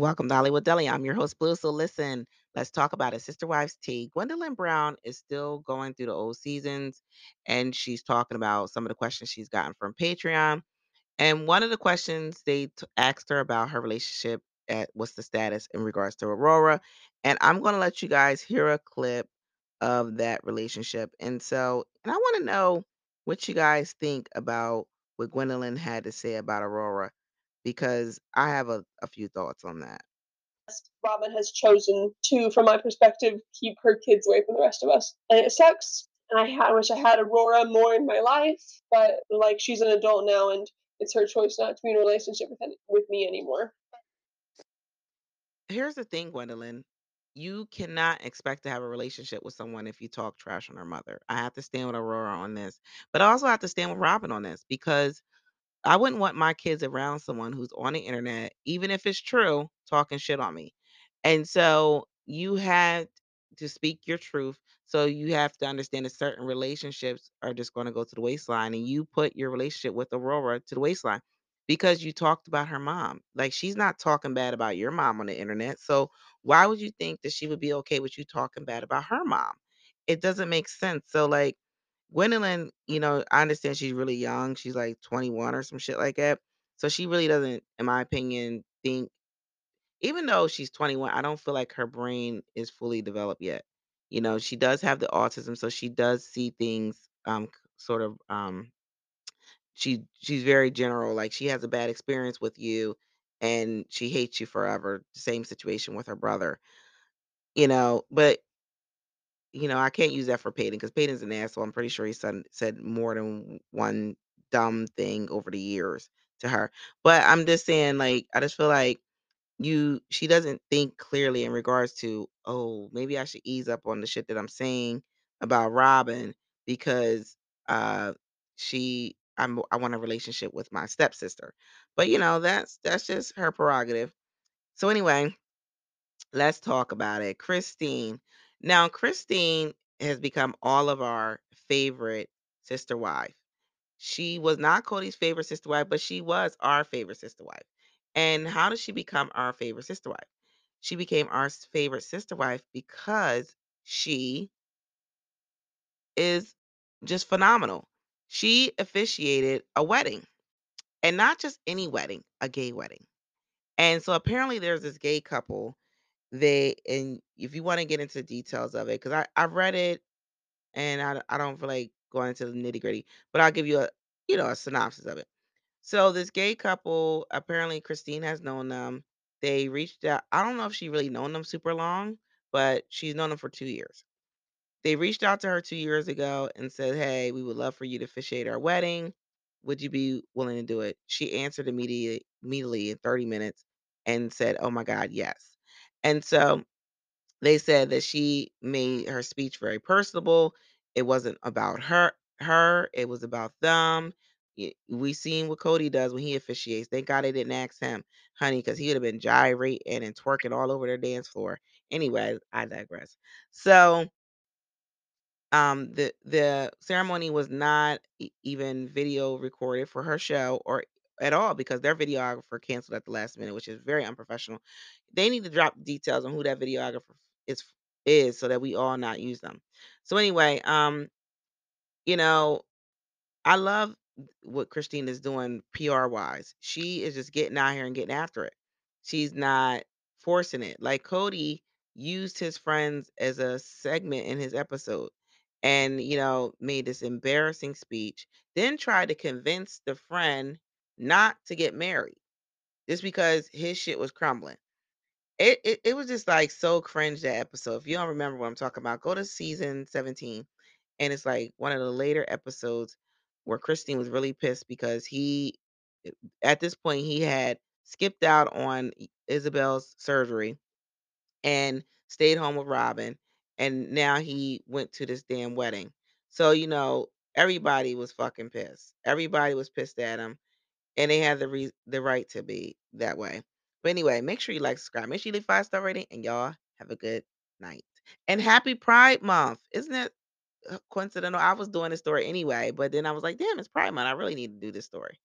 Welcome to Hollywood Deli. I'm your host, Bleu. So listen, let's talk about it. Sister Wives Tea. Gwendolyn Brown is still going through the old seasons, and she's talking about some of the questions she's gotten from Patreon. And one of the questions they t- asked her about her relationship at what's the status in regards to Aurora. And I'm going to let you guys hear a clip of that relationship. And so, and I want to know what you guys think about what Gwendolyn had to say about Aurora because I have a, a few thoughts on that. Robyn has chosen to, from my perspective, keep her kids away from the rest of us. And it sucks. And I, I wish I had Aurora more in my life, but like she's an adult now and it's her choice not to be in a relationship with with me anymore. Here's the thing, Gwendolyn. You cannot expect to have a relationship with someone if you talk trash on her mother. I have to stand with Aurora on this, but I also have to stand with Robin on this because I wouldn't want my kids around someone who's on the internet, even if it's true, talking shit on me. And so you had to speak your truth. So you have to understand that certain relationships are just going to go to the waistline. And you put your relationship with Aurora to the waistline because you talked about her mom. Like she's not talking bad about your mom on the internet. So why would you think that she would be okay with you talking bad about her mom? It doesn't make sense. So like Gwendolyn, you know, I understand she's really young. She's like 21 or some shit like that. So she really doesn't, in my opinion, think even though she's 21, I don't feel like her brain is fully developed yet. You know, she does have the autism, so she does see things um sort of um she she's very general. Like she has a bad experience with you and she hates you forever. Same situation with her brother. You know, but you know, I can't use that for Paedon because Paedon's an asshole. I'm pretty sure he said said more than one dumb thing over the years to her. But I'm just saying, like, I just feel like you she doesn't think clearly in regards to, "Oh, maybe I should ease up on the shit that I'm saying about Robyn because, uh, she I'm I want a relationship with my stepsister." But, you know, that's that's just her prerogative. So anyway, let's talk about it. Christine. Now, Christine has become all of our favorite sister wife. She was not Kody's favorite sister wife, but she was our favorite sister wife. And how did she become our favorite sister wife? She became our favorite sister wife because she is just phenomenal. She officiated a wedding, and not just any wedding, a gay wedding. And so apparently there's this gay couple. They and if you want to get into details of it, because I I've read it and I I don't feel like going into the nitty gritty, but I'll give you a you know a synopsis of it. So this gay couple, apparently Christine has known them. They reached out. I don't know if she really known them super long, but she's known them for two years. They reached out to her two years ago and said, "Hey, we would love for you to officiate our wedding. Would you be willing to do it?" She answered immediately, immediately in 30 minutes and said, "Oh my God, yes." And so they said that she made her speech very personable. It wasn't about her her, it was about them. We seen what Kody does when he officiates. Thank God they didn't ask him, honey, because he would have been gyrating and twerking all over their dance floor. Anyway, I digress. So um, the the ceremony was not even video recorded for her show or at all because their videographer canceled at the last minute, which is very unprofessional. They need to drop details on who that videographer is is so that we all not use them. So anyway, um, you know, I love what Christine is doing PR wise. She is just getting out here and getting after it. She's not forcing it. Like Kody used his friends as a segment in his episode and, you know, made this embarrassing speech, then tried to convince the friend not to get married just because his shit was crumbling. It, it it was just like so cringe that episode. If you don't remember what I'm talking about, go to season 17 and it's like one of the later episodes where Christine was really pissed because he eh, at this point he had skipped out on Ysabel's surgery and stayed home with Robyn and now he went to this damn wedding. So, you know, everybody was fucking pissed. Everybody was pissed at him and they have the re- the right to be that way. But anyway, make sure you like, subscribe, make sure you leave five star rating, and y'all have a good night. And happy Pride Month! Isn't it uh, coincidental? I was doing this story anyway, but then I was like, damn, it's Pride Month. I really need to do this story.